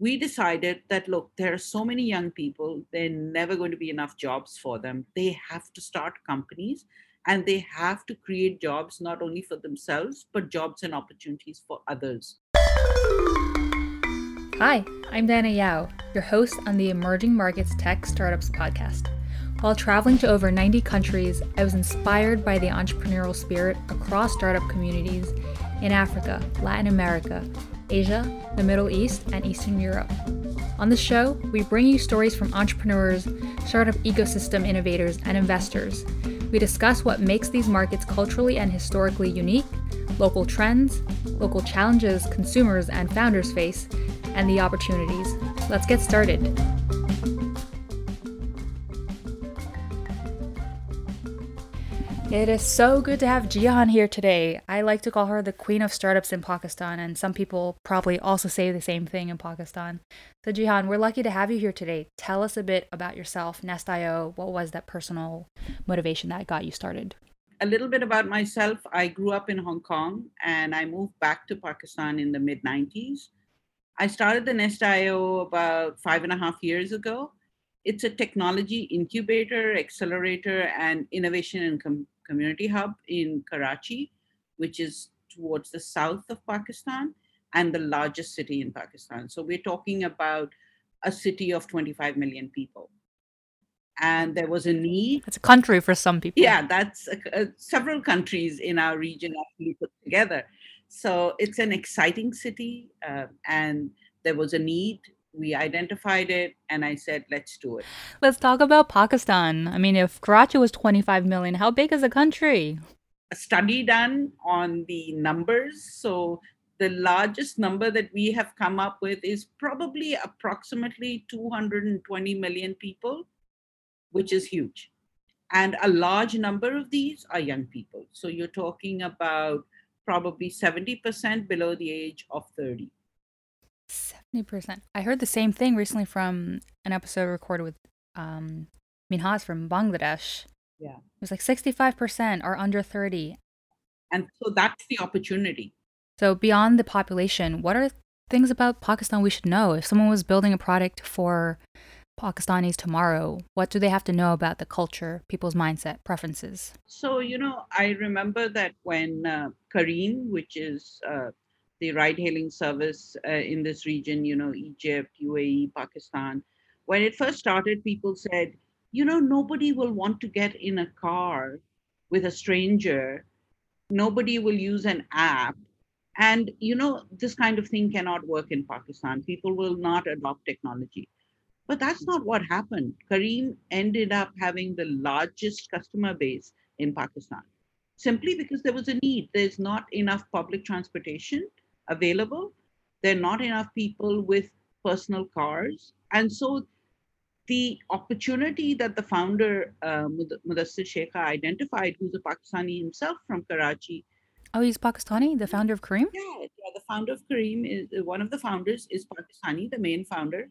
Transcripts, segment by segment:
we decided that look, there are so many young people, there are never going to be enough jobs for them. They have to start companies and they have to create jobs not only for themselves, but jobs and opportunities for others. Hi, I'm Dana Yao, your host on the Emerging Markets Tech Startups podcast. While traveling to over 90 countries, I was inspired by the entrepreneurial spirit across startup communities in Africa, Latin America, Asia, the Middle East, and Eastern Europe. On the show, we bring you stories from entrepreneurs, startup ecosystem innovators, and investors. We discuss what makes these markets culturally and historically unique, local trends, local challenges consumers and founders face, and the opportunities. Let's get started. It is so good to have Jehan here today. I like to call her the queen of startups in Pakistan, and some people probably also say the same thing in Pakistan. So, Jehan, we're lucky to have you here today. Tell us a bit about yourself, Nest.io. What was that personal motivation that got you started? A little bit about myself. I grew up in Hong Kong and I moved back to Pakistan in the mid 90s. I started the Nest.io about five and a half years ago. It's a technology incubator, accelerator, and innovation and com- community hub in Karachi, which is towards the south of Pakistan and the largest city in Pakistan. So we're talking about a city of 25 million people. And there was a need. It's a country for some people. Yeah, that's a, a, several countries in our region actually put together. So it's an exciting city, uh, and there was a need. We identified it, and I said, let's do it. Let's talk about Pakistan. I mean, if Karachi was 25 million, how big is the country? A study done on the numbers. So the largest number that we have come up with is probably approximately 220 million people, which is huge. And a large number of these are young people. So you're talking about probably 70% below the age of 30. 70%. I heard the same thing recently from an episode recorded with um, Minhas from Bangladesh. Yeah. It was like 65% are under 30. And so that's the opportunity. So, beyond the population, what are things about Pakistan we should know? If someone was building a product for Pakistanis tomorrow? What do they have to know about the culture, people's mindset, preferences? So, you know, I remember that when uh, Careem, which is uh, the ride hailing service uh, in this region, you know, Egypt, UAE, Pakistan, when it first started, people said, you know, nobody will want to get in a car with a stranger, nobody will use an app. And, you know, this kind of thing cannot work in Pakistan. People will not adopt technology. But that's not what happened. Careem ended up having the largest customer base in Pakistan simply because there was a need. There's not enough public transportation available, there are not enough people with personal cars. And so the opportunity that the founder, uh, Mudassir Sheikha, identified, who's a Pakistani himself from Karachi. Oh, he's Pakistani, the founder of Careem? Yeah, yeah the founder of Careem is one of the founders is Pakistani, the main founder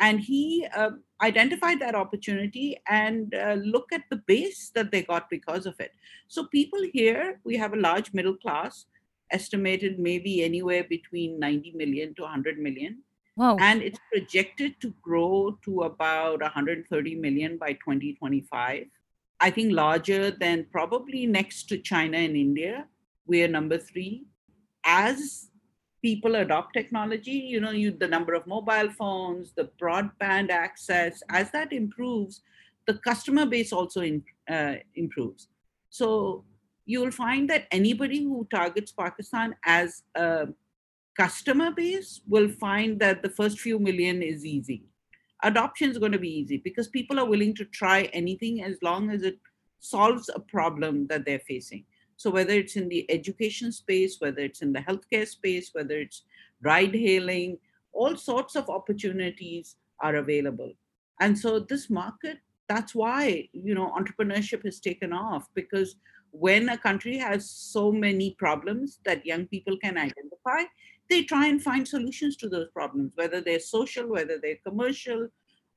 and he uh, identified that opportunity and uh, look at the base that they got because of it so people here we have a large middle class estimated maybe anywhere between 90 million to 100 million. Wow. and it's projected to grow to about 130 million by 2025 i think larger than probably next to china and india we are number three as people adopt technology you know you the number of mobile phones the broadband access as that improves the customer base also in, uh, improves. So you'll find that anybody who targets pakistan as a customer base will find that the first few million is easy adoption is going to be easy because people are willing to try anything as long as it solves a problem that they're facing so whether it's in the education space, whether it's in the healthcare space, whether it's ride hailing, all sorts of opportunities are available. And so this market, that's why, you know, entrepreneurship has taken off because when a country has so many problems that young people can identify, they try and find solutions to those problems, whether they're social, whether they're commercial,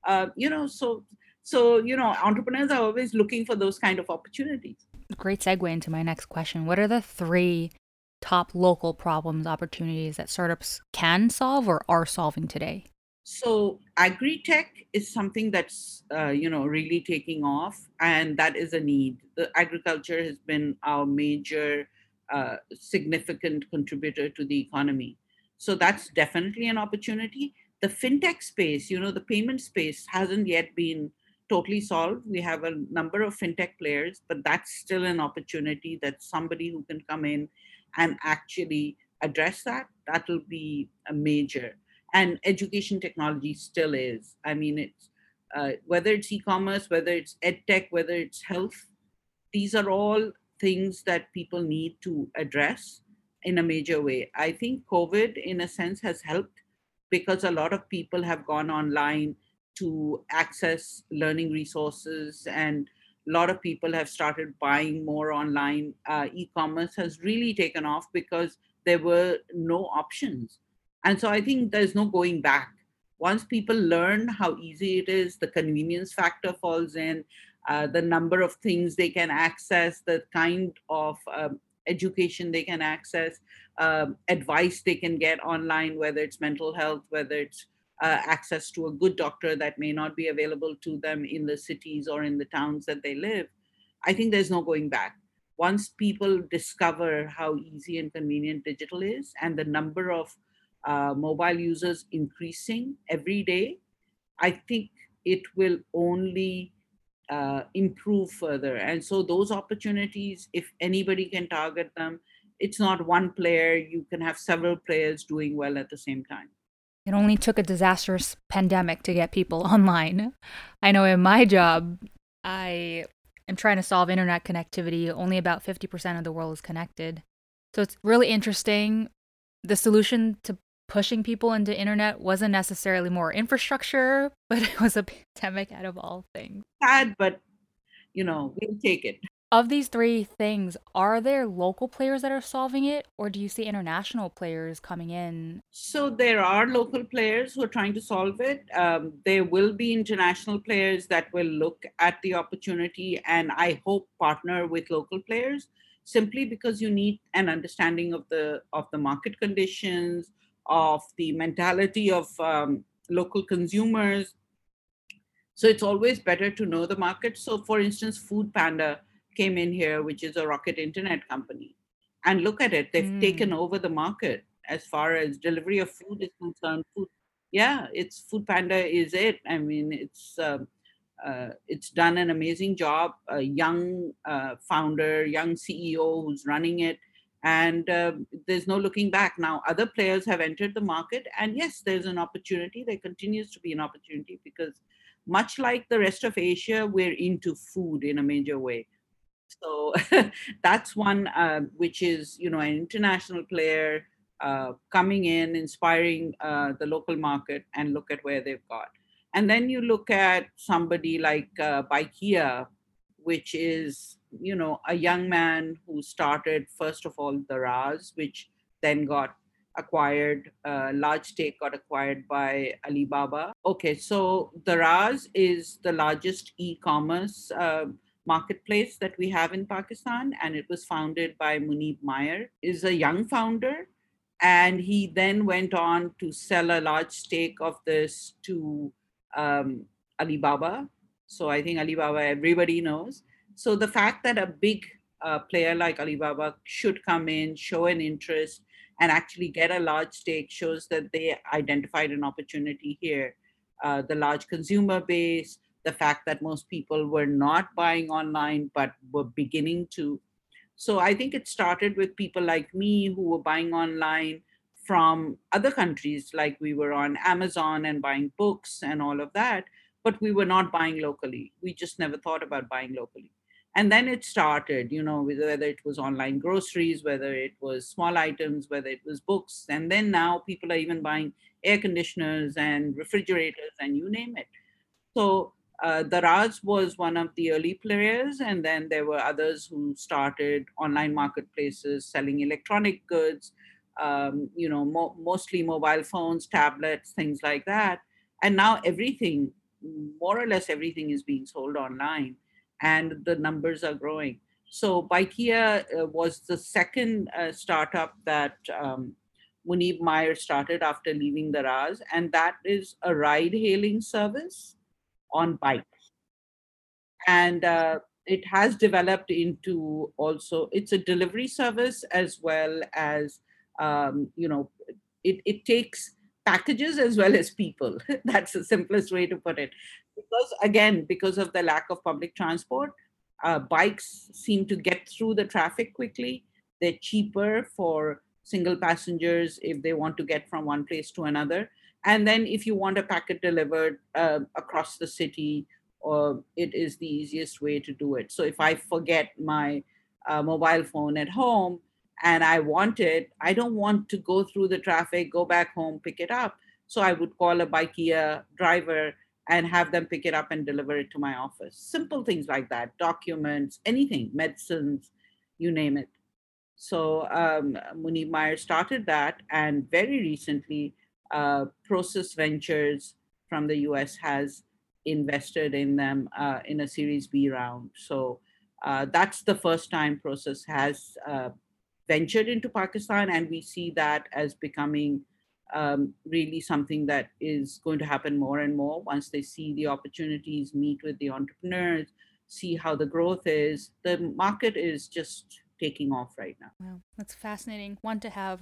uh, you know, so so you know, entrepreneurs are always looking for those kind of opportunities great segue into my next question. What are the three top local problems, opportunities that startups can solve or are solving today? So agri-tech is something that's uh, you know really taking off, and that is a need. The agriculture has been our major uh, significant contributor to the economy. So that's definitely an opportunity. The fintech space, you know, the payment space hasn't yet been totally solved. We have a number of fintech players, but that's still an opportunity that somebody who can come in and actually address that, that'll be a major and education technology still is. I mean, it's uh, whether it's e-commerce, whether it's ed tech, whether it's health, these are all things that people need to address in a major way. I think COVID, in a sense, has helped because a lot of people have gone online to access learning resources and a lot of people have started buying more online. Uh, e-commerce has really taken off because there were no options and so I think there's no going back. Once people learn how easy it is, the convenience factor falls in, uh, the number of things they can access, the kind of um, education they can access, um, advice they can get online, whether it's mental health, whether it's uh, access to a good doctor that may not be available to them in the cities or in the towns that they live. I think there's no going back. Once people discover how easy and convenient digital is and the number of uh, mobile users increasing every day, I think it will only uh, improve further. And so, those opportunities, if anybody can target them, it's not one player, you can have several players doing well at the same time. It only took a disastrous pandemic to get people online. I know in my job, I am trying to solve internet connectivity. Only about 50% of the world is connected. So it's really interesting. The solution to pushing people into internet wasn't necessarily more infrastructure, but it was a pandemic out of all things. Sad, but you know, we'll take it. Of these three things, are there local players that are solving it, or do you see international players coming in? So there are local players who are trying to solve it. Um, there will be international players that will look at the opportunity and I hope partner with local players simply because you need an understanding of the of the market conditions of the mentality of um, local consumers. So it's always better to know the market. So, for instance, Food Panda came in here, which is a rocket internet company. And look at it, they've mm. taken over the market as far as delivery of food is concerned. Food, yeah, it's Food Panda is it. I mean, it's um, uh, it's done an amazing job. A young uh, founder, young CEO who's running it and uh, there's no looking back. Now other players have entered the market and yes there's an opportunity. There continues to be an opportunity because much like the rest of asia we're into food in a major way. So that's one uh, which is you know an international player uh, coming in inspiring uh, the local market and look at where they've got. And then you look at somebody like uh, which is you know, a young man who started, first of all, Daraz, which then got acquired, uh, large stake got acquired by Alibaba. Okay, so Daraz is the largest e commerce uh, marketplace that we have in Pakistan, and it was founded by Muneeb Maayr, is a young founder. And he then went on to sell a large stake of this to um, Alibaba. So I think Alibaba, everybody knows. So the fact that a big uh, player like Alibaba should come in, show an interest, and actually get a large stake shows that they identified an opportunity here. Uh, the large consumer base, the fact that most people were not buying online but were beginning to. So I think it started with people like me who were buying online from other countries, like we were on Amazon and buying books and all of that, but we were not buying locally. We just never thought about buying locally and then it started you know whether it was online groceries whether it was small items whether it was books. And then now people are even buying air conditioners and refrigerators and you name it. So uh, Daraz was one of the early players, and then there were others who started online marketplaces selling electronic goods, um, you know, mo- mostly mobile phones, tablets, things like that. And now everything, more or less everything, is being sold online and the numbers are growing. So Bykea uh, was the second uh, startup that um, Muneeb Maayr started after leaving Daraz, and that is a ride hailing service on bikes. And uh, it has developed into also, it's a delivery service as well as, um, you know, it, it takes packages as well as people. That's the simplest way to put it. Because again, because of the lack of public transport, uh, bikes seem to get through the traffic quickly. They're cheaper for single passengers if they want to get from one place to another. And then if you want a packet delivered uh, across the city, uh, it is the easiest way to do it. So if I forget my uh, mobile phone at home and I want it, I don't want to go through the traffic, go back home, pick it up. So I would call a Bykea driver and have them pick it up and deliver it to my office. Simple things like that, documents, anything, medicines, you name it. So um, Muneeb Maayr started that, and very recently, uh, Prosus Ventures from the US has invested in them uh, in a Series B round. So uh, that's the first time Prosus has uh, ventured into Pakistan, and we see that as becoming um, really something that is going to happen more and more once they see the opportunities, meet with the entrepreneurs, see how the growth is. The market is just taking off right now. Wow, that's fascinating. One to have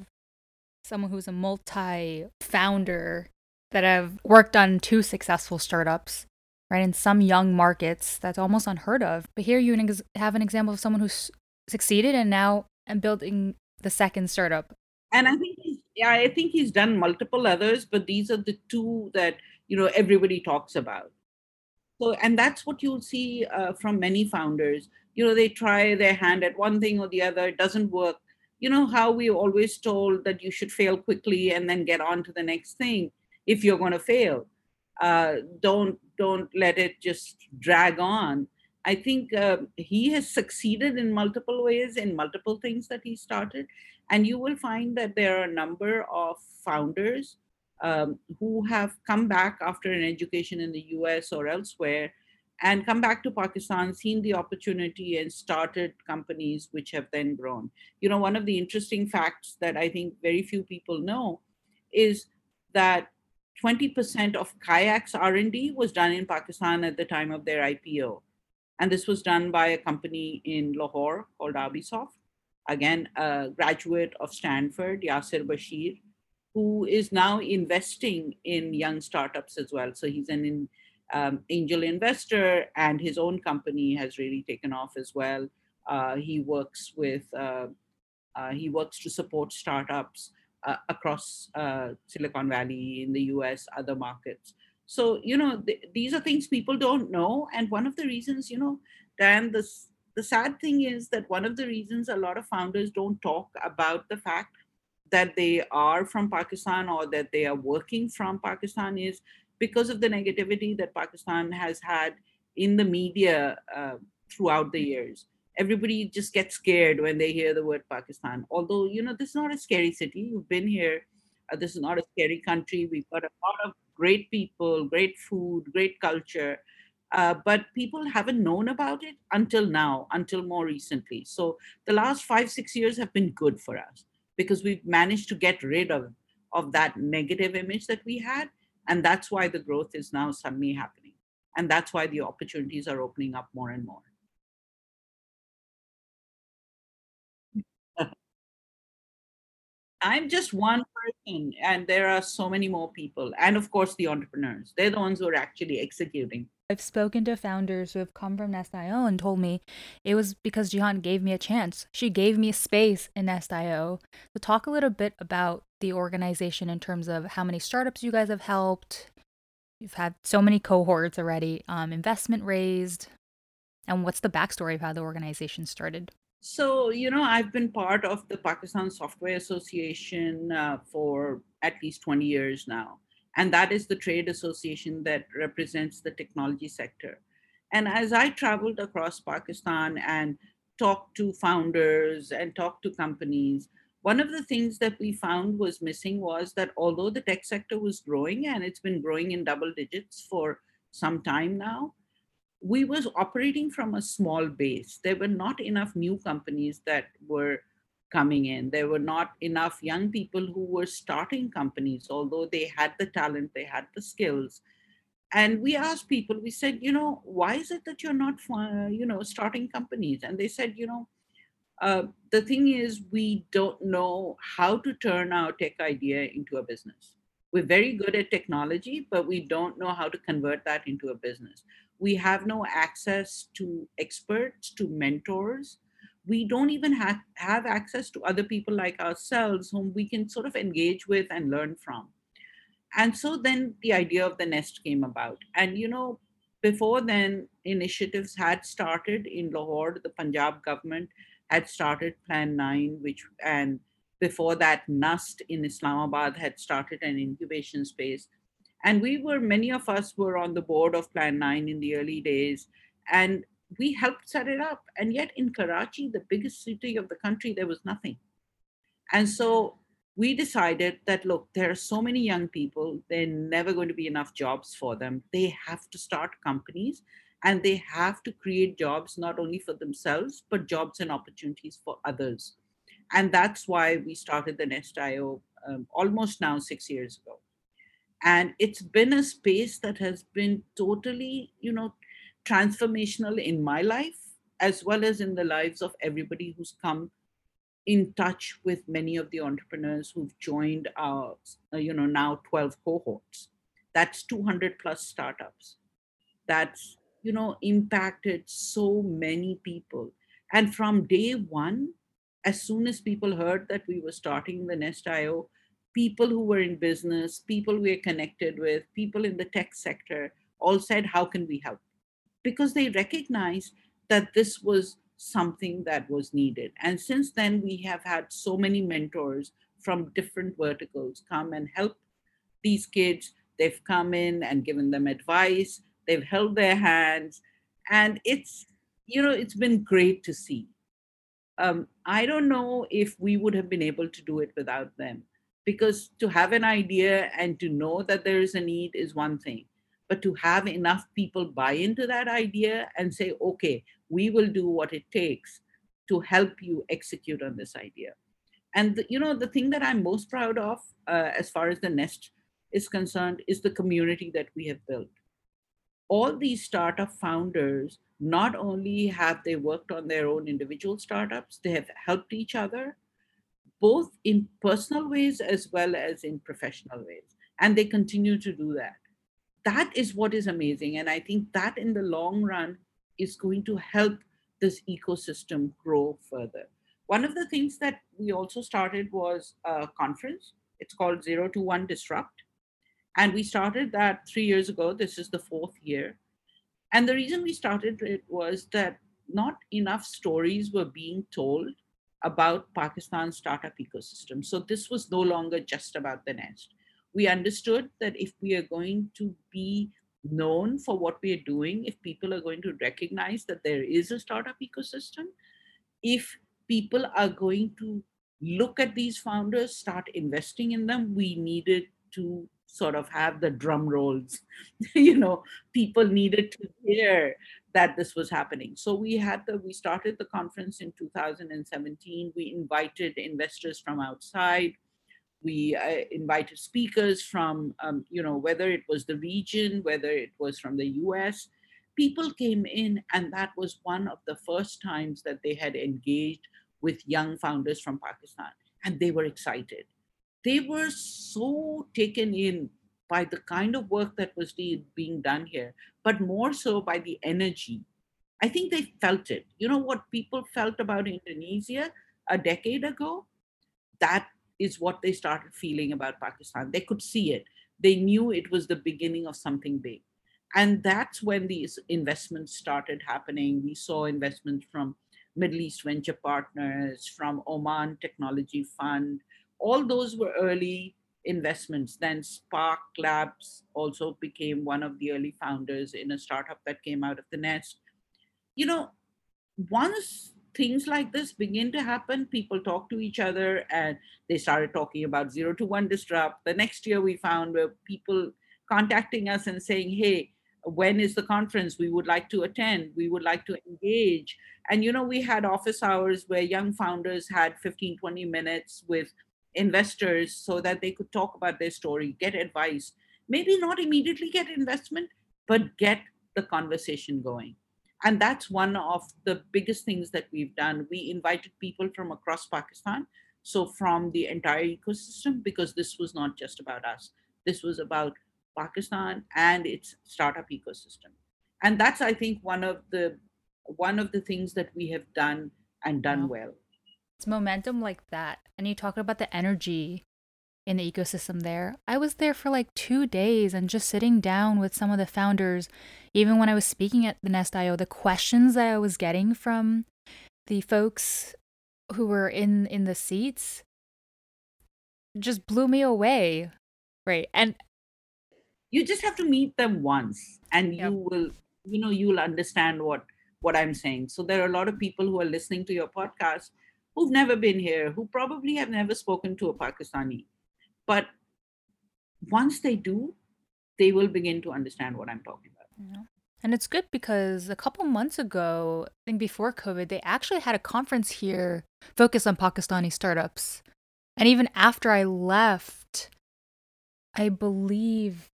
someone who's a multi founder that have worked on two successful startups, right? In some young markets, that's almost unheard of. But here you have an example of someone who's succeeded and now and building the second startup. And I think yeah, I think he's done multiple others, but these are the two that you know everybody talks about. So, and that's what you'll see uh, from many founders. You know they try their hand at one thing or the other it doesn't work. You know how we always told that you should fail quickly and then get on to the next thing? If you're going to fail uh, don't don't let it just drag on. I think uh, he has succeeded in multiple ways in multiple things that he started and you will find that there are a number of founders um, who have come back after an education in the us or elsewhere and come back to Pakistan, seen the opportunity and started companies which have then grown. You know, one of the interesting facts that I think very few people know is that 20% of Kayak's R&D was done in Pakistan at the time of their IPO. And this was done by a company in Lahore called Arbisoft. Again, a graduate of Stanford, Yasir Bashir, who is now investing in young startups as well. So he's an in, um, angel investor, and his own company has really taken off as well. Uh, he works with uh, uh, he works to support startups uh, across uh, Silicon Valley in the U.S., other markets. So you know th- these are things people don't know, and one of the reasons you know, Dan, this the sad thing is that one of the reasons a lot of founders don't talk about the fact that they are from Pakistan or that they are working from Pakistan is because of the negativity that Pakistan has had in the media uh, throughout the years. Everybody just gets scared when they hear the word Pakistan. Although, you know, this is not a scary city. You've been here. Uh, this is not a scary country. We've got a lot of great people, great food, great culture. Uh, but people haven't known about it until now, until more recently. So the last five, six years have been good for us because we've managed to get rid of, of that negative image that we had and that's why the growth is now suddenly happening. And that's why the opportunities are opening up more and more. I'm just one person, and there are so many more people. And of course, the entrepreneurs. They're the ones who are actually executing. I've spoken to founders who have come from Nest.io and told me it was because Jehan gave me a chance. She gave me a space in Nest.io. So, talk a little bit about the organization in terms of how many startups you guys have helped. You've had so many cohorts already, um, investment raised, and what's the backstory of how the organization started? So, you know, I've been part of the Pakistan Software Association uh, for at least 20 years now. And that is the trade association that represents the technology sector. And as I traveled across Pakistan and talked to founders and talked to companies, one of the things that we found was missing was that although the tech sector was growing and it's been growing in double digits for some time now, we was operating from a small base. There were not enough new companies that were coming in. There were not enough young people who were starting companies, although they had the talent, they had the skills. And we asked people, we said, you know, why is it that you're not, you know, starting companies? And they said, you know, uh, the thing is, we don't know how to turn our tech idea into a business. We're very good at technology, but we don't know how to convert that into a business. We have no access to experts, to mentors. We don't even have, have access to other people like ourselves whom we can sort of engage with and learn from. And so then the idea of the nest came about. And, you know, before then, initiatives had started in Lahore. The Punjab government had started Plan 9, which, and before that, NUST in Islamabad had started an incubation space. And we were, many of us were on the board of Plan 9 in the early days. And we helped set it up. And yet in Karachi, the biggest city of the country, there was nothing. And so we decided that look, there are so many young people, they're never going to be enough jobs for them. They have to start companies and they have to create jobs not only for themselves, but jobs and opportunities for others. And that's why we started the Nest.io um, almost now six years ago. And it's been a space that has been totally, you know, transformational in my life, as well as in the lives of everybody who's come in touch with many of the entrepreneurs who've joined our, you know, now 12 cohorts. That's 200 plus startups. That's, you know, impacted so many people. And from day one, as soon as people heard that we were starting the Nest.io, people who were in business, people we are connected with, people in the tech sector all said, How can we help? Because they recognized that this was something that was needed. And since then, we have had so many mentors from different verticals come and help these kids. They've come in and given them advice, they've held their hands, and it's you know it's been great to see. Um, I don't know if we would have been able to do it without them, because to have an idea and to know that there is a need is one thing, but to have enough people buy into that idea and say, okay, we will do what it takes to help you execute on this idea. And the, you know the thing that i'm most proud of uh, as far as the nest is concerned is the community that we have built. All these startup founders not only have they worked on their own individual startups they have helped each other both in personal ways as well as in professional ways and they continue to do that that is what is amazing and i think that in the long run is going to help this ecosystem grow further. One of the things that we also started was a conference. It's called Zero to One Disrupt. And we started that three years ago. This is the fourth year. And the reason we started it was that not enough stories were being told about Pakistan's startup ecosystem. So this was no longer just about the nest. We understood that if we are going to be known for what we are doing, if people are going to recognize that there is a startup ecosystem, if people are going to look at these founders, start investing in them, we needed to sort of have the drum rolls. you know, people needed to hear that this was happening. So we had the we started the conference in 2017. We invited investors from outside we uh, invited speakers from um, you know whether it was the region whether it was from the us people came in and that was one of the first times that they had engaged with young founders from pakistan and they were excited. They were so taken in by the kind of work that was being done here but more so by the energy. I think they felt it. You know what people felt about indonesia a decade ago? That is what they started feeling about Pakistan. They could see it. They knew it was the beginning of something big. And that's when these investments started happening. We saw investments from Middle East Venture Partners, from Oman Technology Fund. All those were early investments. Then Spark Labs also became one of the early founders in a startup that came out of the nest. You know, once things like this begin to happen, people talk to each other and they started talking about zero to one disrupt. The next year we found where people contacting us and saying, hey, when is the conference? We would like to attend. We would like to engage. And you know we had office hours where young founders had 15 20 minutes with investors so that they could talk about their story get advice. Maybe not immediately get investment but get the conversation going and that's one of the biggest things that we've done we invited people from across pakistan so from the entire ecosystem because this was not just about us this was about Pakistan and its startup ecosystem. And that's, I think, one of the one of the things that we have done and done well. It's momentum like that. And you talk about the energy in the ecosystem there. I was there for like two days and just sitting down with some of the founders. Even when I was speaking at the Nest IO, the questions that I was getting from the folks who were in in the seats just blew me away. Right. And you just have to meet them once and yep. you will you know you will understand what what i'm saying so there are a lot of people who are listening to your podcast who've never been here who probably have never spoken to a pakistani but once they do they will begin to understand what i'm talking about yeah. and it's good because a couple months ago i think before covid they actually had a conference here focused on pakistani startups and even after i left i believe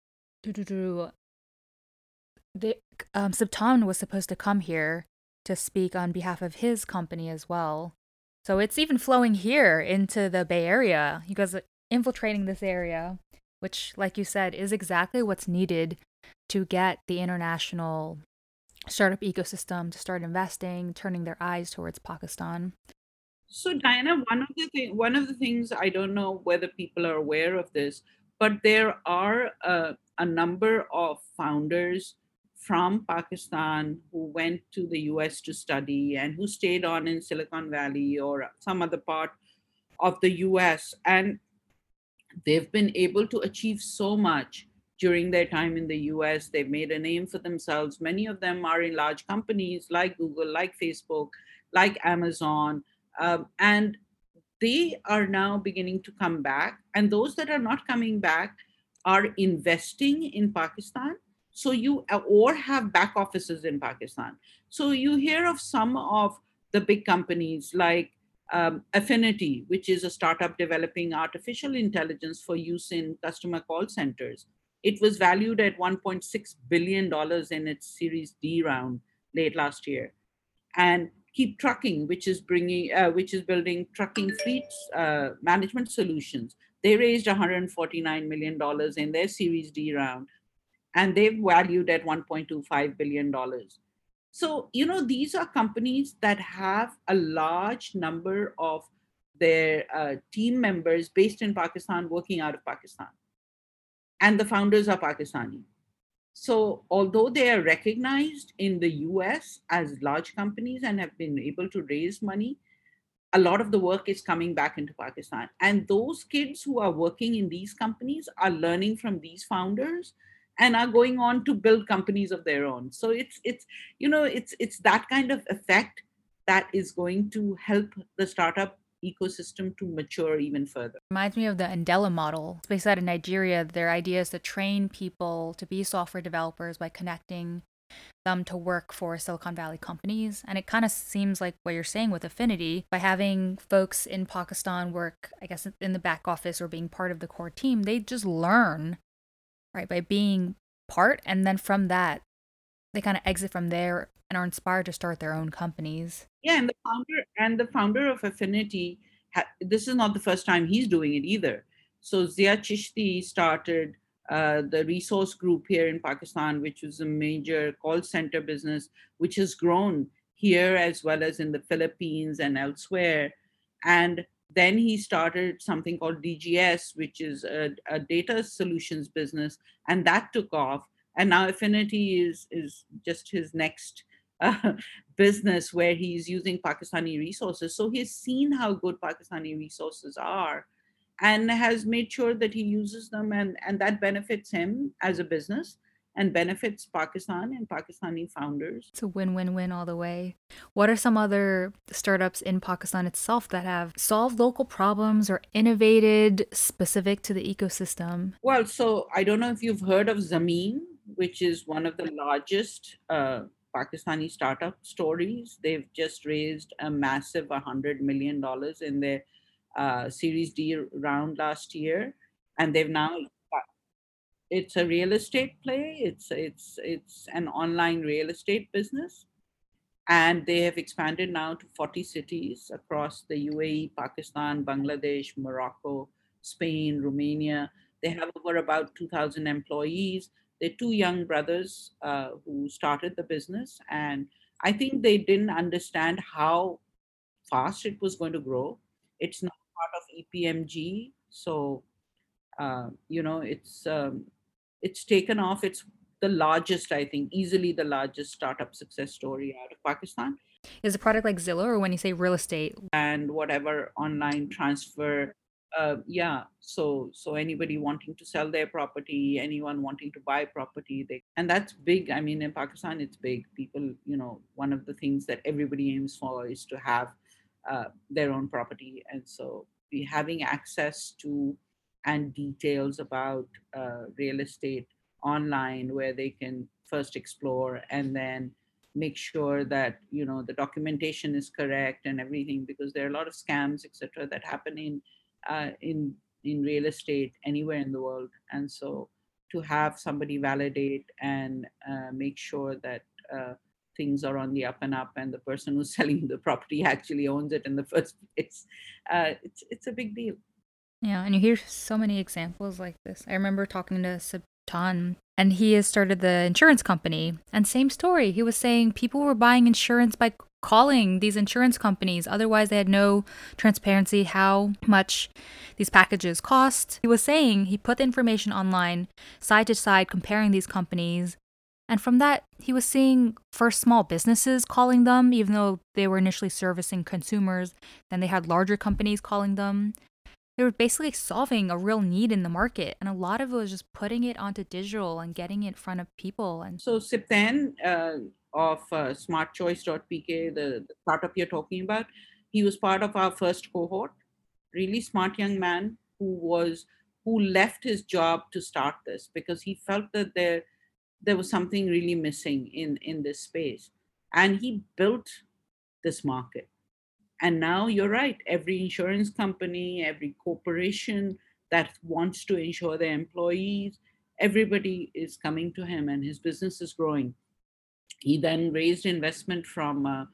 the um, Subtan was supposed to come here to speak on behalf of his company as well. So it's even flowing here into the Bay Area. You guys infiltrating this area, which, like you said, is exactly what's needed to get the international startup ecosystem to start investing, turning their eyes towards Pakistan. So, Diana, one of the thing, one of the things I don't know whether people are aware of this, but there are uh, a number of founders from Pakistan who went to the US to study and who stayed on in Silicon Valley or some other part of the US. And they've been able to achieve so much during their time in the US. They've made a name for themselves. Many of them are in large companies like Google, like Facebook, like Amazon. Um, and they are now beginning to come back. And those that are not coming back, are investing in Pakistan. So you or have back offices in Pakistan. So you hear of some of the big companies like um, Afiniti, which is a startup developing artificial intelligence for use in customer call centers. It was valued at 1.6 billion dollars in its Series D round late last year, and KeepTruckin, which is bringing, uh, which is building trucking fleet uh, management solutions. They raised 149 million dollars in their Series D round, and they've valued at 1.25 billion dollars. So you know these are companies that have a large number of their uh, team members based in Pakistan working out of Pakistan, and the founders are Pakistani. So, although they are recognized in the US as large companies and have been able to raise money, a lot of the work is coming back into Pakistan. And those kids who are working in these companies are learning from these founders and are going on to build companies of their own. So it's it's you know it's it's that kind of effect that is going to help the startup ecosystem to mature even further. Reminds me of the Andela model. It's based out of Nigeria. Their idea is to train people to be software developers by connecting them to work for Silicon Valley companies. And it kind of seems like what you're saying with Afiniti by having folks in Pakistan work, I guess, in the back office or being part of the core team, they just learn, right, by being part. And then from that, they kind of exit from there and are inspired to start their own companies. Yeah, and the founder and the founder of Afiniti, this is not the first time he's doing it either. So Zia Chishti started uh, the resource group here in Pakistan, which was a major call center business, which has grown here as well as in the Philippines and elsewhere. And then he started something called DGS, which is a, a data solutions business, and that took off. And now Afiniti is is just his next uh, business where he's using Pakistani resources. So he's seen how good Pakistani resources are and has made sure that he uses them and, and that benefits him as a business and benefits Pakistan and Pakistani founders. It's a win win win all the way. What are some other startups in Pakistan itself that have solved local problems or innovated specific to the ecosystem? Well, so I don't know if you've heard of Zameen. which is one of the largest uh, Pakistani startup stories. They've just raised a massive $100 million in their uh, Series D round last year. And they've now, it's a real estate play. It's, it's, it's an online real estate business. And they have expanded now to 40 cities across the UAE, Pakistan, Bangladesh, Morocco, Spain, Romania. They have over about 2,000 employees they're two young brothers uh, who started the business, and I think they didn't understand how fast it was going to grow. It's not part of EMPG, so uh, you know it's um, it's taken off. It's the largest, I think, easily the largest startup success story out of Pakistan. Is a product like Zillow, or when you say real estate, and whatever online transfer uh, yeah so so anybody wanting to sell their property anyone wanting to buy property they and that's big i mean in pakistan it's big people you know one of the things that everybody aims for is to have uh, their own property and so be having access to and details about uh, real estate online where they can first explore and then make sure that you know the documentation is correct and everything because there are a lot of scams etc that happen in uh, in in real estate anywhere in the world. And so to have somebody validate and uh, make sure that uh, things are on the up and up and the person who's selling the property actually owns it in the first place uh, it's it's a big deal yeah and you hear so many examples like this i remember talking to Subtan and he has started the insurance company and same story he was saying people were buying insurance by calling these insurance companies. Otherwise, they had no transparency how much these packages cost. He was saying he put the information online, side to side, comparing these companies. And from that, he was seeing first small businesses calling them, even though they were initially servicing consumers. Then they had larger companies calling them. They were basically solving a real need in the market. And a lot of it was just putting it onto digital and getting it in front of people. And so Siptan, uh, of uh, smartchoice.pk, the, the startup you're talking about. He was part of our first cohort, really smart young man who was who left his job to start this because he felt that there there was something really missing in in this space and he built this market and now you're right every insurance company every corporation that wants to insure their employees everybody is coming to him and his business is growing he then raised investment from uh,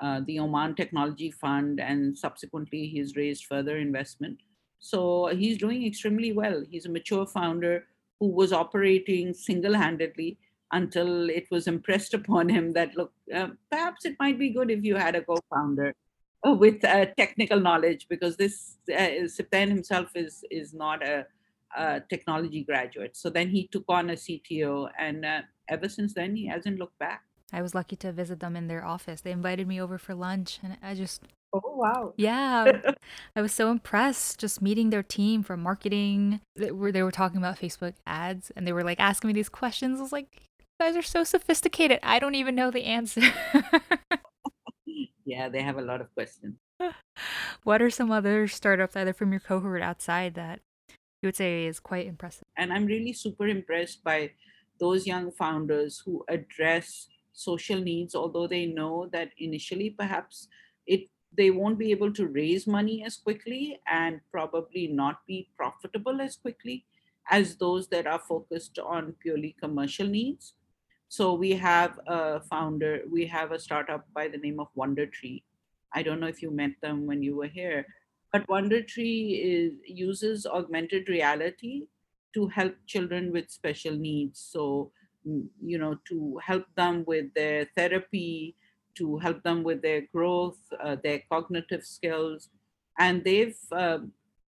uh, the Oman Technology Fund, and subsequently he's raised further investment. So he's doing extremely well. He's a mature founder who was operating single-handedly until it was impressed upon him that look, uh, perhaps it might be good if you had a co-founder uh, with uh, technical knowledge, because this uh, himself is is not a, a, technology graduate. So then he took on a CTO, and uh, ever since then he hasn't looked back. I was lucky to visit them in their office. They invited me over for lunch, and I just Oh wow. yeah, I was so impressed just meeting their team from marketing. They were they were talking about Facebook ads, and they were like asking me these questions. I was like, "You guys are so sophisticated. I don't even know the answer." yeah, they have a lot of questions. what are some other startups either from your cohort outside that you would say is quite impressive? And I'm really super impressed by those young founders who address social needs, although they know that initially perhaps it they won't be able to raise money as quickly and probably not be profitable as quickly as those that are focused on purely commercial needs. So we have a founder, we have a startup by the name of Wonder Tree. I don't know if you met them when you were here, but Wonder Tree is, uses augmented reality to help children with special needs. So you know, to help them with their therapy, to help them with their growth, uh, their cognitive skills. And they've, uh,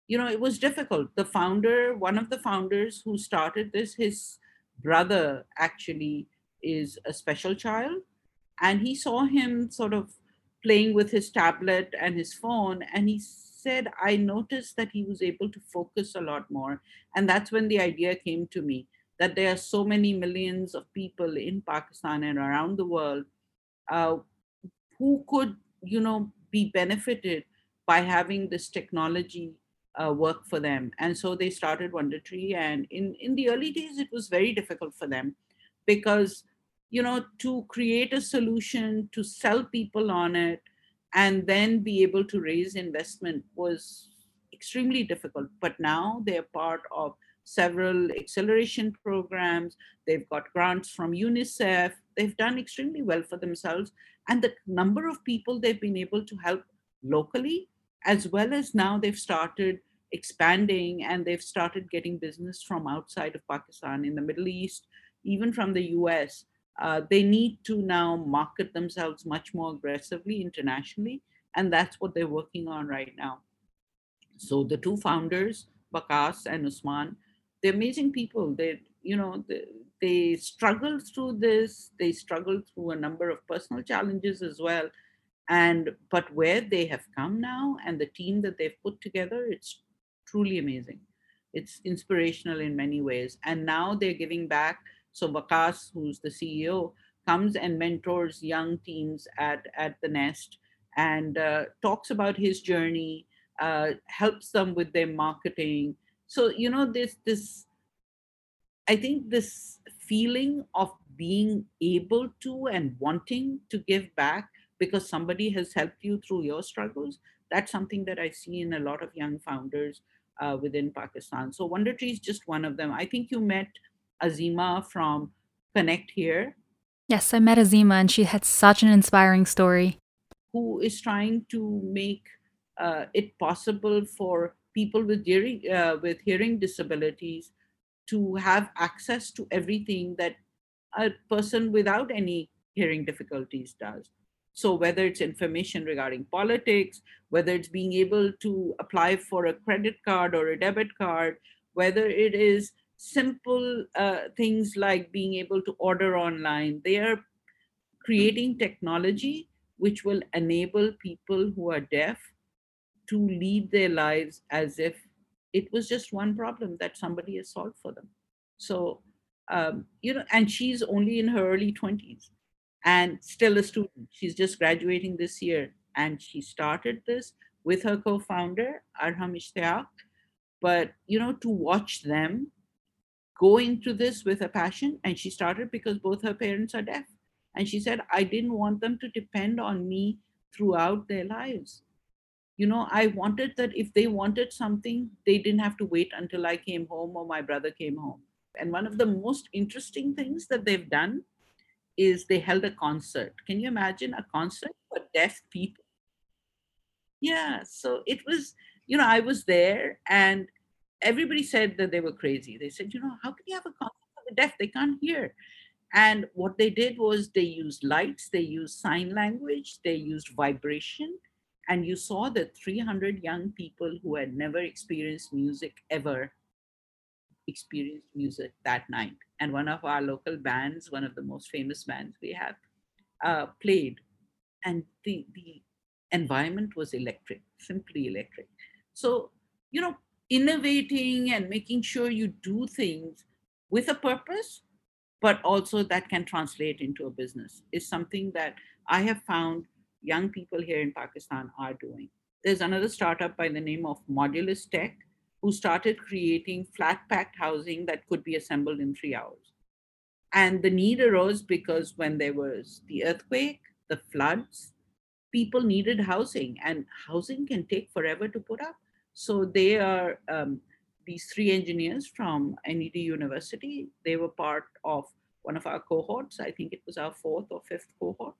you know, it was difficult. The founder, one of the founders who started this, his brother actually is a special child. And he saw him sort of playing with his tablet and his phone. And he said, I noticed that he was able to focus a lot more. And that's when the idea came to me that there are so many millions of people in Pakistan and around the world uh, who could, you know, be benefited by having this technology uh, work for them. And so they started Wonder Tree. And in, in the early days, it was very difficult for them because you know to create a solution to sell people on it and then be able to raise investment was extremely difficult. But now they're part of several acceleration programs. They've got grants from unicef. They've done extremely well for themselves. And the number of people they've been able to help locally as well as now they've started expanding and they've started getting business from outside of pakistan in the middle east even from the us uh, they need to now market themselves much more aggressively internationally and that's what they're working on right now. So the two founders Waqas and usman they're amazing people. They you know they, they struggled through this. They struggled through a number of personal challenges as well. And but where they have come now and the team that they've put together it's truly amazing. It's inspirational in many ways. And now they're giving back so Waqas, who's the CEO, comes and mentors young teams at, at the Nest and uh, talks about his journey, uh, helps them with their marketing. So, you know, this, this, I think this feeling of being able to and wanting to give back because somebody has helped you through your struggles, that's something that I see in a lot of young founders uh, within Pakistan. So Wonder Tree is just one of them. I think you met Azima from ConnectHear. Yes, I met Azima and she had such an inspiring story. Who is trying to make uh, it possible for people with hearing, uh, with hearing disabilities to have access to everything that a person without any hearing difficulties does. So, whether it's information regarding politics, whether it's being able to apply for a credit card or a debit card, whether it is simple uh, things like being able to order online. They are creating technology which will enable people who are deaf to lead their lives as if it was just one problem that somebody has solved for them. So, um, you know, and she's only in her early 20s and still a student. She's just graduating this year. And she started this with her co founder, Arham Ishtiaq. But, you know, to watch them go into this with a passion. And she started because both her parents are deaf. And she said, I didn't want them to depend on me throughout their lives. You know, I wanted that if they wanted something, they didn't have to wait until I came home or my brother came home. And one of the most interesting things that they've done is they held a concert. Can you imagine a concert for deaf people? Yeah, so it was, you know, I was there and everybody said that they were crazy. They said, you know, how can you have a concert for the deaf? They can't hear. And what they did was they used lights, they used sign language, they used vibration. And you saw that 300 young people who had never experienced music ever experienced music that night. And one of our local bands, one of the most famous bands we have, uh, played. And the, the environment was electric, simply electric. So, you know, innovating and making sure you do things with a purpose, but also that can translate into a business is something that I have found young people here in Pakistan are doing. There's another startup by the name of Modulus Tech who started creating flat packed housing that could be assembled in three hours. And the need arose because when there was the earthquake, the floods, people needed housing, and housing can take forever to put up. So they are um, these three engineers from NED University. They were part of one of our cohorts. I think it was our fourth or fifth cohort.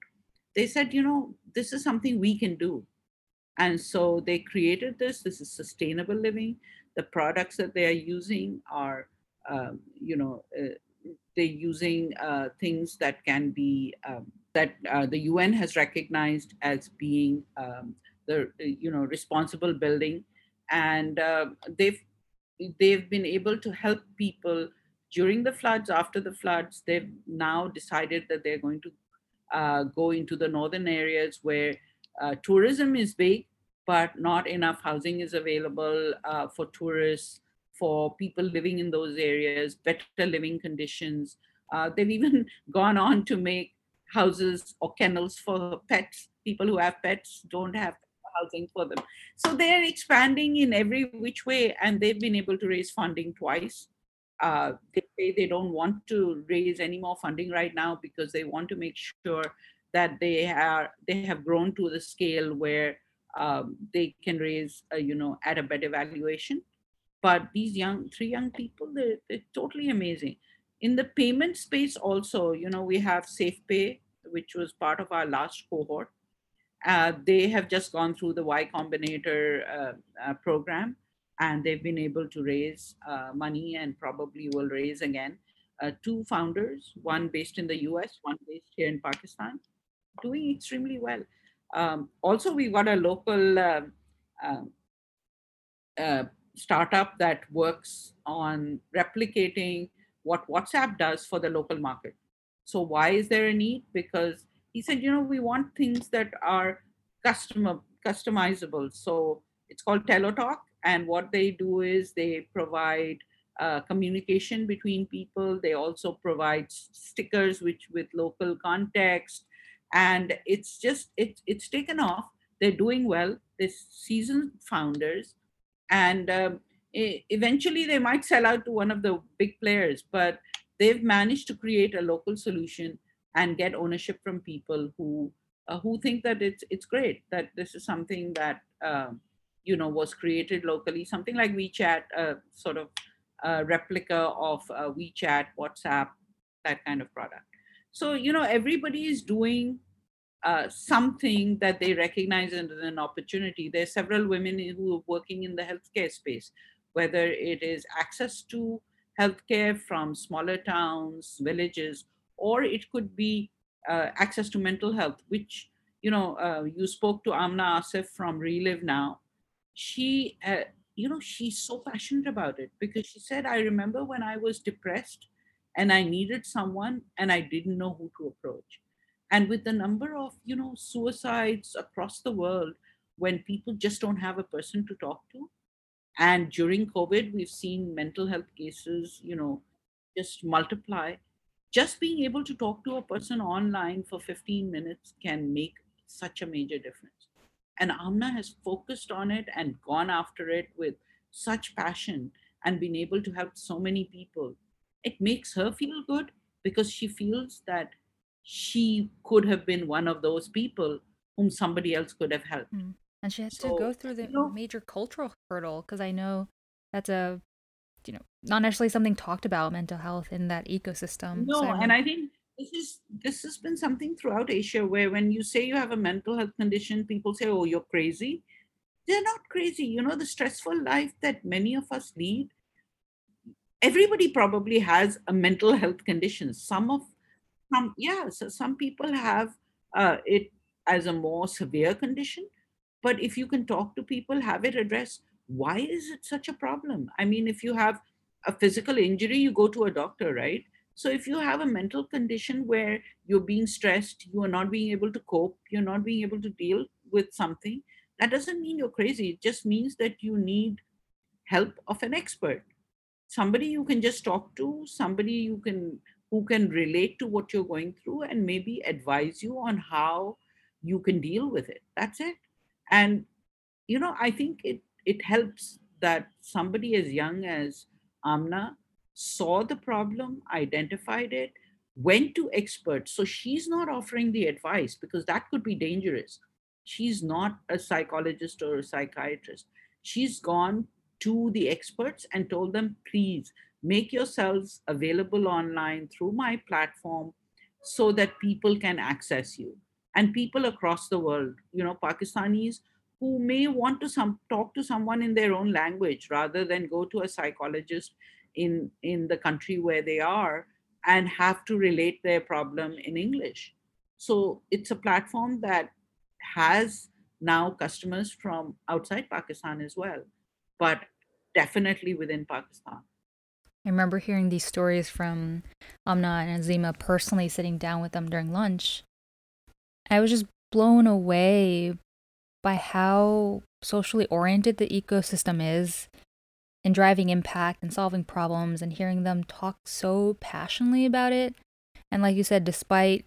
They said, you know, this is something we can do. And so they created this. This is sustainable living. The products that they are using are, um, you know, uh, they're using uh, things that can be um, that uh, the UN has recognized as being um, the you know responsible building and uh, they've they've been able to help people during the floods after the floods they've now decided that they're going to uh, go into the northern areas where uh, tourism is big but not enough housing is available uh, for tourists for people living in those areas better living conditions. Uh, they've even gone on to make houses or kennels for pets. People who have pets don't have housing for them. So they're expanding in every which way, and they've been able to raise funding twice. Uh, they say they don't want to raise any more funding right now because they want to make sure that they are they have grown to the scale where um, they can raise, uh, you know, at a better valuation. But these young three young people, they're, they're totally amazing. In the payment space, also, you know, we have SafePay, which was part of our last cohort. Uh, they have just gone through the Y Combinator uh, uh, program and they've been able to raise uh, money and probably will raise again. Uh, two founders, one based in the US, one based here in Pakistan, doing extremely well. Um, also, we got a local uh, uh, startup that works on replicating what WhatsApp does for the local market. So, why is there a need? Because he said, you know, we want things that are customer customizable. So it's called Telotalk, and what they do is they provide uh, communication between people. They also provide stickers which with local context, and it's just it's it's taken off. They're doing well. They're seasoned founders, and um, eventually they might sell out to one of the big players. But they've managed to create a local solution and get ownership from people who uh, who think that it's it's great that this is something that um, you know was created locally. Something like wechat uh, sort of a replica of uh, wechat whatsapp that kind of product. So you know everybody is doing uh, something that they recognize as an opportunity. There's several women who are working in the healthcare space whether it is access to healthcare from smaller towns villages or it could be uh, access to mental health which you know uh, you spoke to amna asif from relive now. She uh, you know she's so passionate about it because she said i remember when i was depressed and i needed someone and i didn't know who to approach. And with the number of you know suicides across the world when people just don't have a person to talk to and during covid we've seen mental health cases you know just multiply just being able to talk to a person online for 15 minutes can make such a major difference and Amna has focused on it and gone after it with such passion and been able to help so many people. It makes her feel good because she feels that she could have been one of those people whom somebody else could have helped. Mm. And she has so, to go through the you know, major cultural hurdle because I know that's a not necessarily something talked about mental health in that ecosystem. No, so and I think this is this has been something throughout Asia where when you say you have a mental health condition, people say, "Oh, you're crazy." They're not crazy. You know, the stressful life that many of us lead. Everybody probably has a mental health condition. Some of some, yeah, so some people have uh, it as a more severe condition. But if you can talk to people, have it addressed, why is it such a problem? I mean, if you have a physical injury, you go to a doctor, right? So if you have a mental condition where you're being stressed, you are not being able to cope, you're not being able to deal with something, that doesn't mean you're crazy. It just means that you need help of an expert. Somebody you can just talk to, somebody you can who can relate to what you're going through and maybe advise you on how you can deal with it. That's it. And you know, I think it it helps that somebody as young as Amna saw the problem, identified it, went to experts. So she's not offering the advice because that could be dangerous. She's not a psychologist or a psychiatrist. She's gone to the experts and told them, please make yourselves available online through my platform so that people can access you. And people across the world, you know, Pakistanis who may want to some talk to someone in their own language rather than go to a psychologist in in the country where they are and have to relate their problem in english so it's a platform that has now customers from outside pakistan as well but definitely within pakistan I remember hearing these stories from Amna and Azima personally sitting down with them during lunch. I was just blown away by how socially oriented the ecosystem is and driving impact and solving problems and hearing them talk so passionately about it. And like you said, despite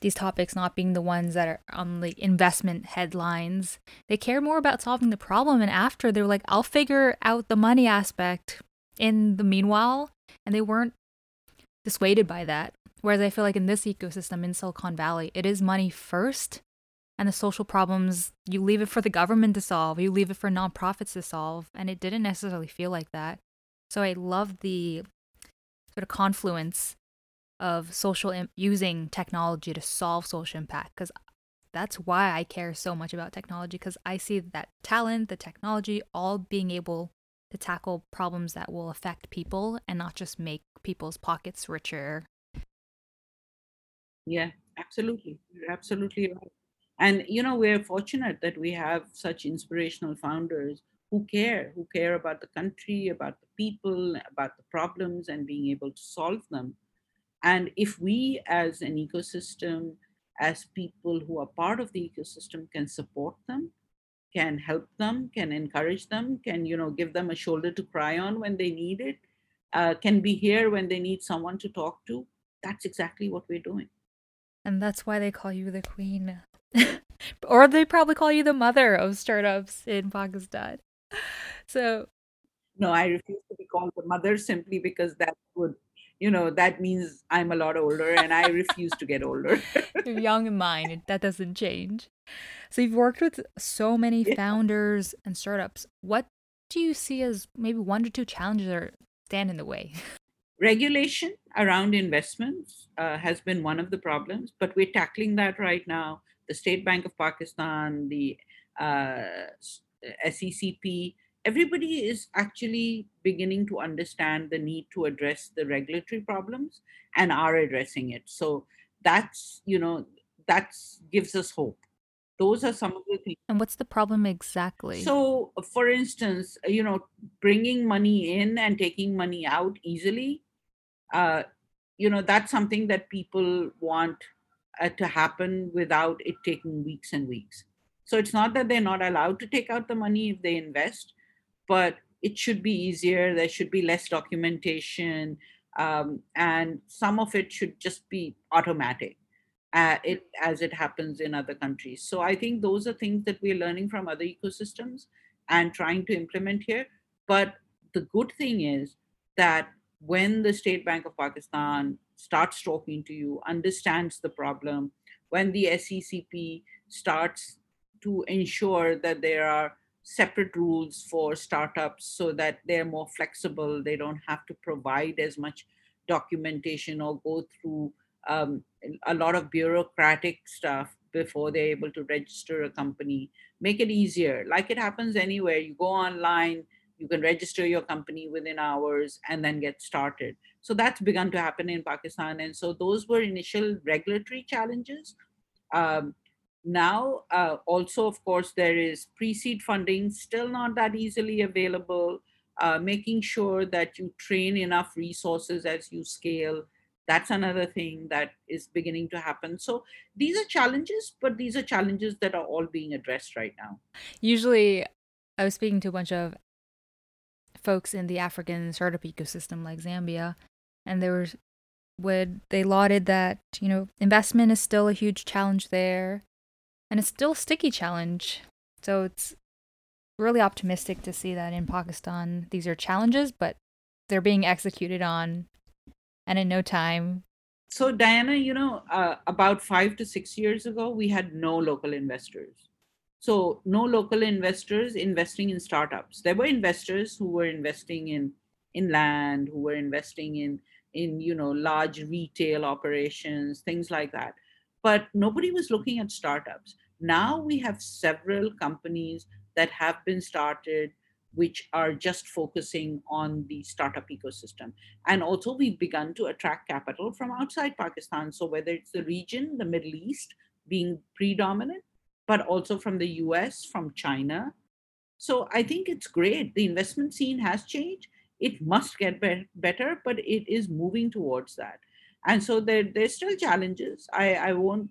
these topics not being the ones that are on the investment headlines, they care more about solving the problem. And after they're like, I'll figure out the money aspect in the meanwhile, and they weren't dissuaded by that. Whereas I feel like in this ecosystem in Silicon Valley, it is money first, and the social problems you leave it for the government to solve, you leave it for nonprofits to solve, and it didn't necessarily feel like that. So I love the sort of confluence of social Im- using technology to solve social impact because that's why I care so much about technology because I see that talent, the technology, all being able to tackle problems that will affect people and not just make people's pockets richer. Yeah, absolutely. You're absolutely right. And, you know, we're fortunate that we have such inspirational founders who care, who care about the country, about the people, about the problems, and being able to solve them. And if we, as an ecosystem, as people who are part of the ecosystem, can support them, can help them, can encourage them, can you know give them a shoulder to cry on when they need it, uh, can be here when they need someone to talk to, that's exactly what we're doing. And that's why they call you the queen. or they probably call you the mother of startups in Pakistan. So no, I refuse to be called the mother simply because that would you know that means i'm a lot older and i refuse to get older. You're young in mind that doesn't change. So you've worked with so many yeah. founders and startups. What do you see as maybe one or two challenges that stand in the way? Regulation around investments uh, has been one of the problems but we're tackling that right now the state bank of pakistan the uh, SECP everybody is actually beginning to understand the need to address the regulatory problems and are addressing it. So that's you know that gives us hope. Those are some of the things. And what's the problem exactly? So for instance you know bringing money in and taking money out easily uh, you know that's something that people want uh, to happen without it taking weeks and weeks so it's not that they're not allowed to take out the money if they invest but it should be easier. There should be less documentation, um, and some of it should just be automatic. Uh, it as it happens in other countries. So I think those are things that we're learning from other ecosystems and trying to implement here. But the good thing is that when the State Bank of Pakistan starts talking to you, understands the problem, when the SECP starts to ensure that there are separate rules for startups so that they're more flexible. They don't have to provide as much documentation or go through um, a lot of bureaucratic stuff before they're able to register a company. Make it easier, like it happens anywhere. You go online, you can register your company within hours and then get started. So that's begun to happen in Pakistan. And so those were initial regulatory challenges. Um, now uh, also of course there is pre-seed funding still not that easily available uh, making sure that you train enough resources as you scale that's another thing that is beginning to happen so these are challenges but these are challenges that are all being addressed right now usually i was speaking to a bunch of folks in the african startup ecosystem like zambia and there was would they lauded that you know investment is still a huge challenge there and it's still a sticky challenge. So it's really optimistic to see that in Pakistan these are challenges, but they're being executed on, and in no time. So Diana, you know, uh, about five to six years ago, we had no local investors. So no local investors investing in startups. There were investors who were investing in in land, who were investing in in you know large retail operations, things like that. But nobody was looking at startups. Now we have several companies that have been started which are just focusing on the startup ecosystem. And also, we've begun to attract capital from outside Pakistan. So, whether it's the region, the Middle East being predominant, but also from the US, from China. So, I think it's great. The investment scene has changed. It must get be- better, but it is moving towards that. And so, there, there's still challenges. I, I won't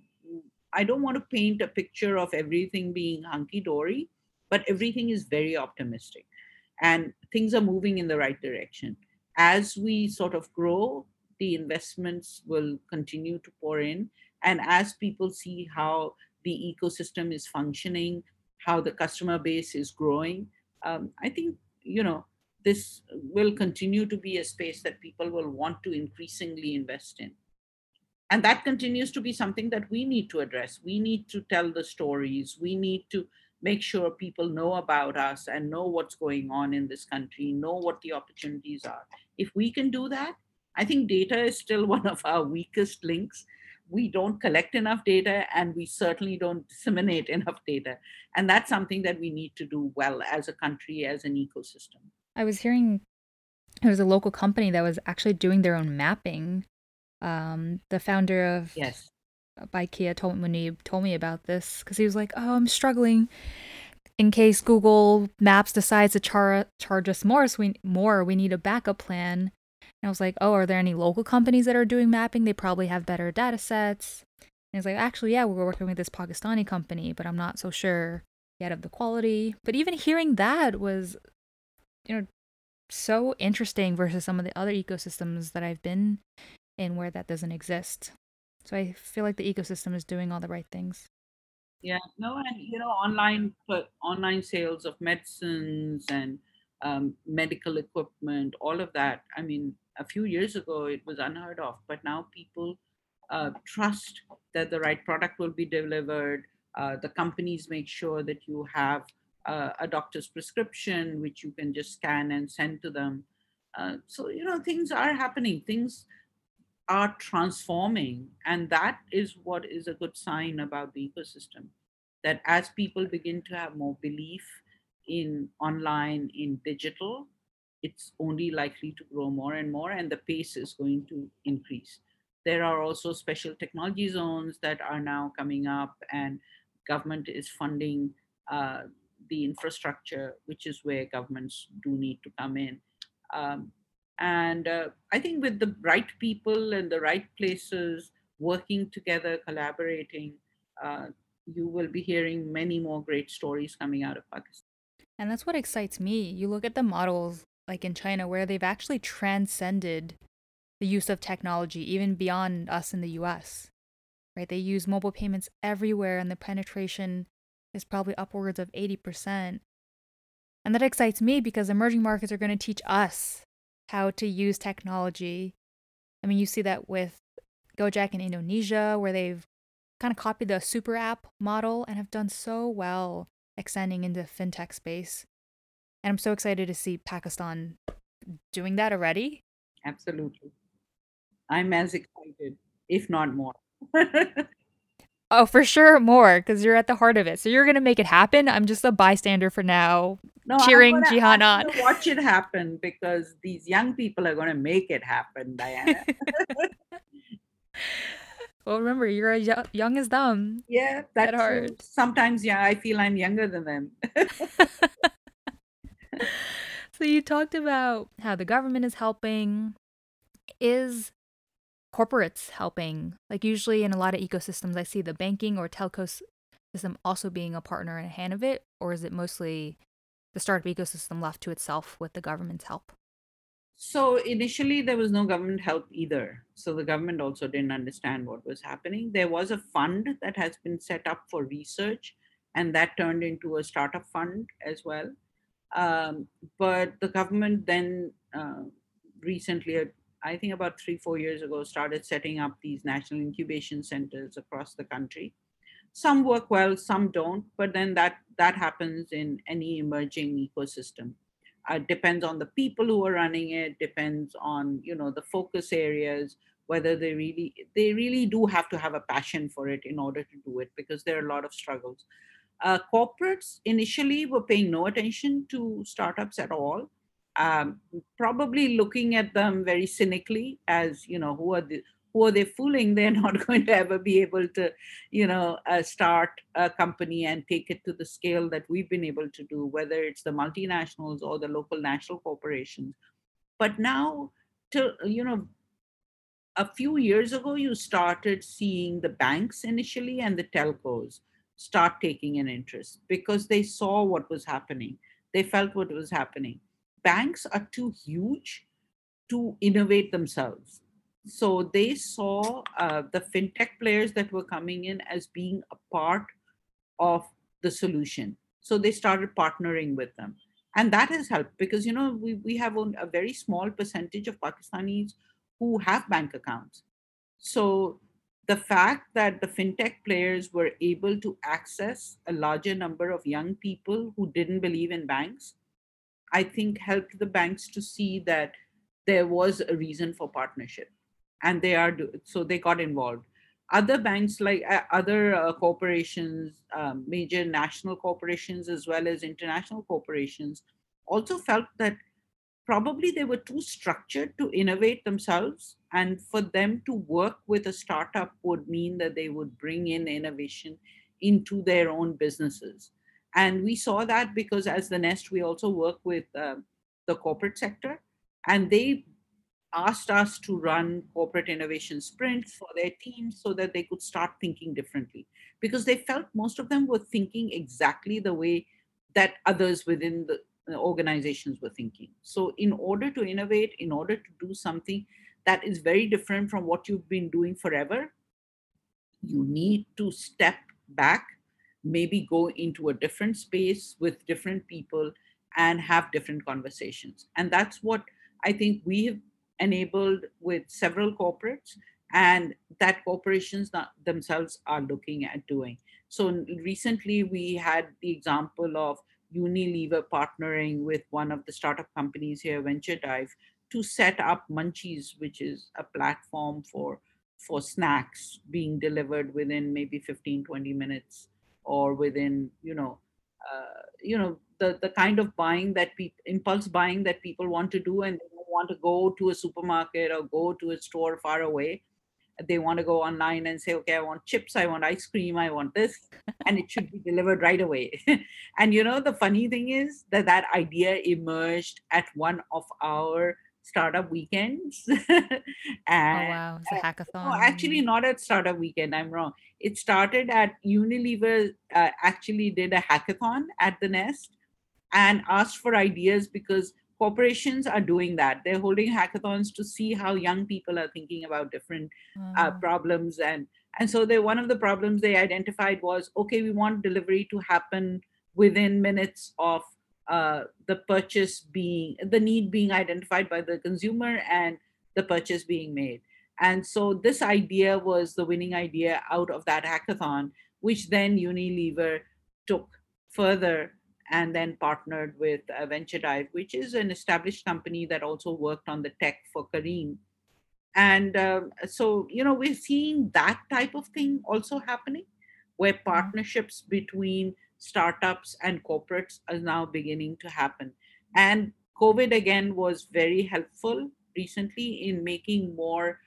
I don't want to paint a picture of everything being hunky dory, but everything is very optimistic and things are moving in the right direction. As we sort of grow, the investments will continue to pour in. And as people see how the ecosystem is functioning, how the customer base is growing, um, I think, you know, this will continue to be a space that people will want to increasingly invest in. And that continues to be something that we need to address. We need to tell the stories. We need to make sure people know about us and know what's going on in this country, know what the opportunities are. If we can do that, I think data is still one of our weakest links. We don't collect enough data and we certainly don't disseminate enough data. And that's something that we need to do well as a country, as an ecosystem. I was hearing there was a local company that was actually doing their own mapping. Um, the founder of yes. Bykea told Muneeb told me about this because he was like, "Oh, I'm struggling in case Google Maps decides to char- charge us more. So we more we need a backup plan." And I was like, "Oh, are there any local companies that are doing mapping? They probably have better data sets." And he's like, "Actually, yeah, we're working with this Pakistani company, but I'm not so sure yet of the quality." But even hearing that was, you know, so interesting versus some of the other ecosystems that I've been in where that doesn't exist. So I feel like the ecosystem is doing all the right things. Yeah, no, and you know, online online sales of medicines and um, medical equipment, all of that. I mean, a few years ago it was unheard of, but now people uh, trust that the right product will be delivered. Uh, the companies make sure that you have uh, a doctor's prescription, which you can just scan and send to them. Uh, so you know, things are happening. Things are transforming. And that is what is a good sign about the ecosystem. That as people begin to have more belief in online, in digital, it's only likely to grow more and more, and the pace is going to increase. There are also special technology zones that are now coming up, and government is funding uh, the infrastructure, which is where governments do need to come in. Um, and uh, I think with the right people and the right places working together, collaborating, uh, you will be hearing many more great stories coming out of Pakistan. And that's what excites me. You look at the models like in China where they've actually transcended the use of technology even beyond us in the US. Right? They use mobile payments everywhere and the penetration is probably upwards of 80%. And that excites me because emerging markets are going to teach us how to use technology. I mean, you see that with Gojek in Indonesia, where they've kind of copied the super app model and have done so well extending into fintech space. And I'm so excited to see Pakistan doing that already. Absolutely. I'm as excited, if not more. oh, for sure, more, because you're at the heart of it. So you're going to make it happen. I'm just a bystander for now, no, cheering gonna, Jehan on. Watch it happen because these young people are going to make it happen, Diana. well, remember, you're as young as them. Yeah, that's hard. Sometimes, yeah, I feel I'm younger than them. so you talked about how the government is helping. Is corporates helping? Like usually in a lot of ecosystems, I see the banking or telco system also being a partner and a hand of it, or is it mostly the startup ecosystem left to itself with the government's help? So initially, there was no government help either. So the government also didn't understand what was happening. There was a fund that has been set up for research, and that turned into a startup fund as well. Um, but the government then uh, recently, I think about three, four years ago, started setting up these national incubation centers across the country. Some work well some don't but then that that happens in any emerging ecosystem. Uh, depends on the people who are running it depends on you know the focus areas whether they really they really do have to have a passion for it in order to do it because there are a lot of struggles. Uh, corporates initially were paying no attention to startups at all um, probably looking at them very cynically as you know who are the who are they fooling? They're not going to ever be able to, you know, uh, start a company and take it to the scale that we've been able to do, whether it's the multinationals or the local national corporations. But now, to you know, a few years ago, you started seeing the banks initially and the telcos start taking an interest because they saw what was happening. They felt what was happening. Banks are too huge to innovate themselves so they saw uh, the fintech players that were coming in as being a part of the solution. So they started partnering with them. and that has helped because you know we, we have a very small percentage of pakistanis who have bank accounts so the fact that the fintech players were able to access a larger number of young people who didn't believe in banks i think helped the banks to see that there was a reason for partnership and they are so they got involved. Other banks like uh, other uh, corporations um, major national corporations as well as international corporations also felt that probably they were too structured to innovate themselves and for them to work with a startup would mean that they would bring in innovation into their own businesses and we saw that because as the nest we also work with uh, the corporate sector. And they asked us to run corporate innovation sprints for their teams so that they could start thinking differently. Because they felt most of them were thinking exactly the way that others within the organizations were thinking. So in order to innovate in order to do something that is very different from what you've been doing forever you need to step back maybe go into a different space with different people and have different conversations and that's what i think we have enabled with several corporates and that corporations themselves are looking at doing. So recently we had the example of Unilever partnering with one of the startup companies here, VentureDive, to set up Munchies, which is a platform for for snacks being delivered within maybe 15 20 minutes or within you know uh, you know the the kind of buying that people impulse buying that people want to do and they want to go to a supermarket or go to a store far away. They want to go online and say, okay, I want chips, I want ice cream, I want this, and it should be delivered right away. and you know, the funny thing is that that idea emerged at one of our startup weekends. and, oh wow, it's a hackathon. No, actually, not at startup weekend. I'm wrong. It started at Unilever. Uh, actually, did a hackathon at the Nest and asked for ideas because corporations are doing that they're holding hackathons to see how young people are thinking about different uh, mm. problems and and so they one of the problems they identified was okay we want delivery to happen within minutes of uh, the purchase being the need being identified by the consumer and the purchase being made and so this idea was the winning idea out of that hackathon which then unilever took further and then partnered with uh, VentureDive, which is an established company that also worked on the tech for Careem. And um, so, you know, we're seeing that type of thing also happening, where mm-hmm. partnerships between startups and corporates are now beginning to happen. And COVID again was very helpful recently in making more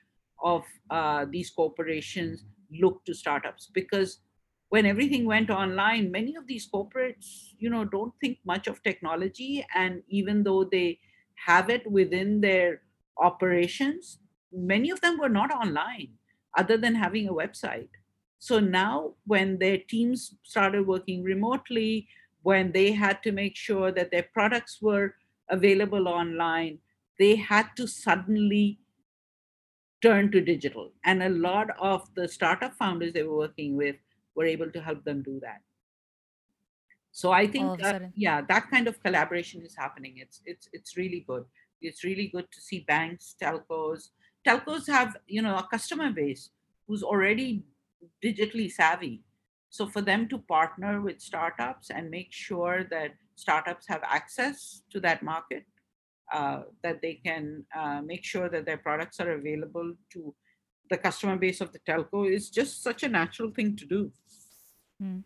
of uh, these corporations look to startups. Because when everything went online many of these corporates you know don't think much of technology. And even though they have it within their operations many of them were not online other than having a website so now when their teams started working remotely when they had to make sure that their products were available online they had to suddenly turn to digital. And a lot of the startup founders they were working with were able to help them do that. So i think uh, yeah that kind of collaboration is happening. It's it's it's really good. It's really good to see banks telcos. Telcos have you know a customer base who's already digitally savvy so for them to partner with startups and make sure that startups have access to that market uh, that they can uh, make sure that their products are available to the customer base of the telco is just such a natural thing to do Mm.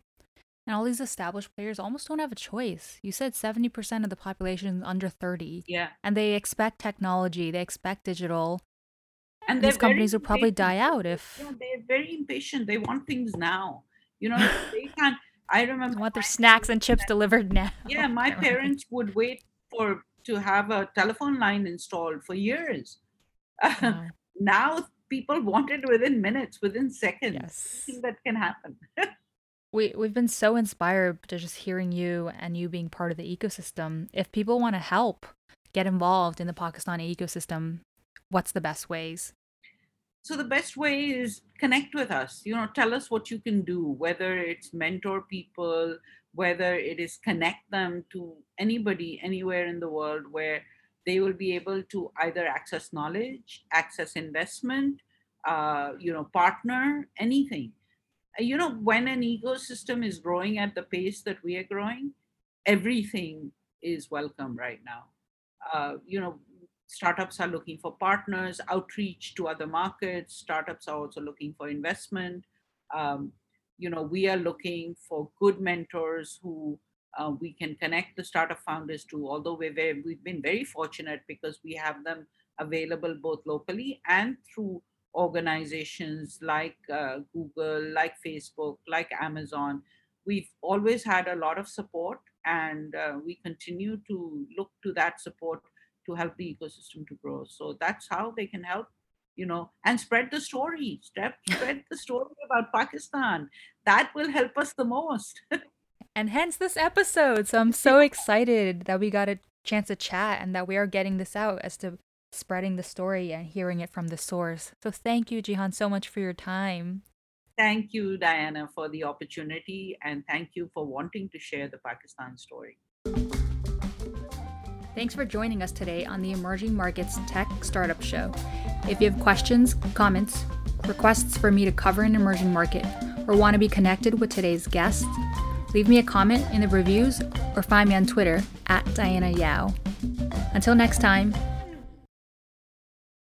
And all these established players almost don't have a choice. You said 70% of the population is under 30. Yeah. And they expect technology, they expect digital. And these companies will probably die out if. Yeah, they're very impatient. They want things now. You know, they can't. I remember. They want their snacks and chips delivered now. Yeah, my parents would wait for to have a telephone line installed for years. Wow. now people want it within minutes, within seconds. Yes. that can happen. We we've been so inspired to just hearing you and you being part of the ecosystem. If people want to help get involved in the Pakistani ecosystem, what's the best ways? So the best way is connect with us. You know, tell us what you can do, whether it's mentor people, whether it is connect them to anybody anywhere in the world where they will be able to either access knowledge, access investment, uh, you know, partner, anything. Uh, you know, when an ecosystem is growing at the pace that we are growing, everything is welcome right now. Uh, you know, startups are looking for partners, outreach to other markets. Startups are also looking for investment. Um, you know, we are looking for good mentors who uh, we can connect the startup founders to. Although we're very, we've been very fortunate because we have them available both locally and through organizations like uh, Google, like Facebook, like Amazon. We've always had a lot of support, and uh, we continue to look to that support to help the ecosystem to grow. So that's how they can help, you know, and spread the story. Spread, spread the story about Pakistan. That will help us the most. and hence this episode. So I'm so excited that we got a chance to chat and that we are getting this out as to spreading the story and hearing it from the source. So thank you, Jehan, so much for your time. Thank you, Diana, for the opportunity, and thank you for wanting to share the Pakistan story. Thanks for joining us today on the Emerging Markets Tech Startup Show. If you have questions, comments, requests for me to cover an emerging market, or want to be connected with today's guests, leave me a comment in the reviews or find me on Twitter at Diana Yao. Until next time,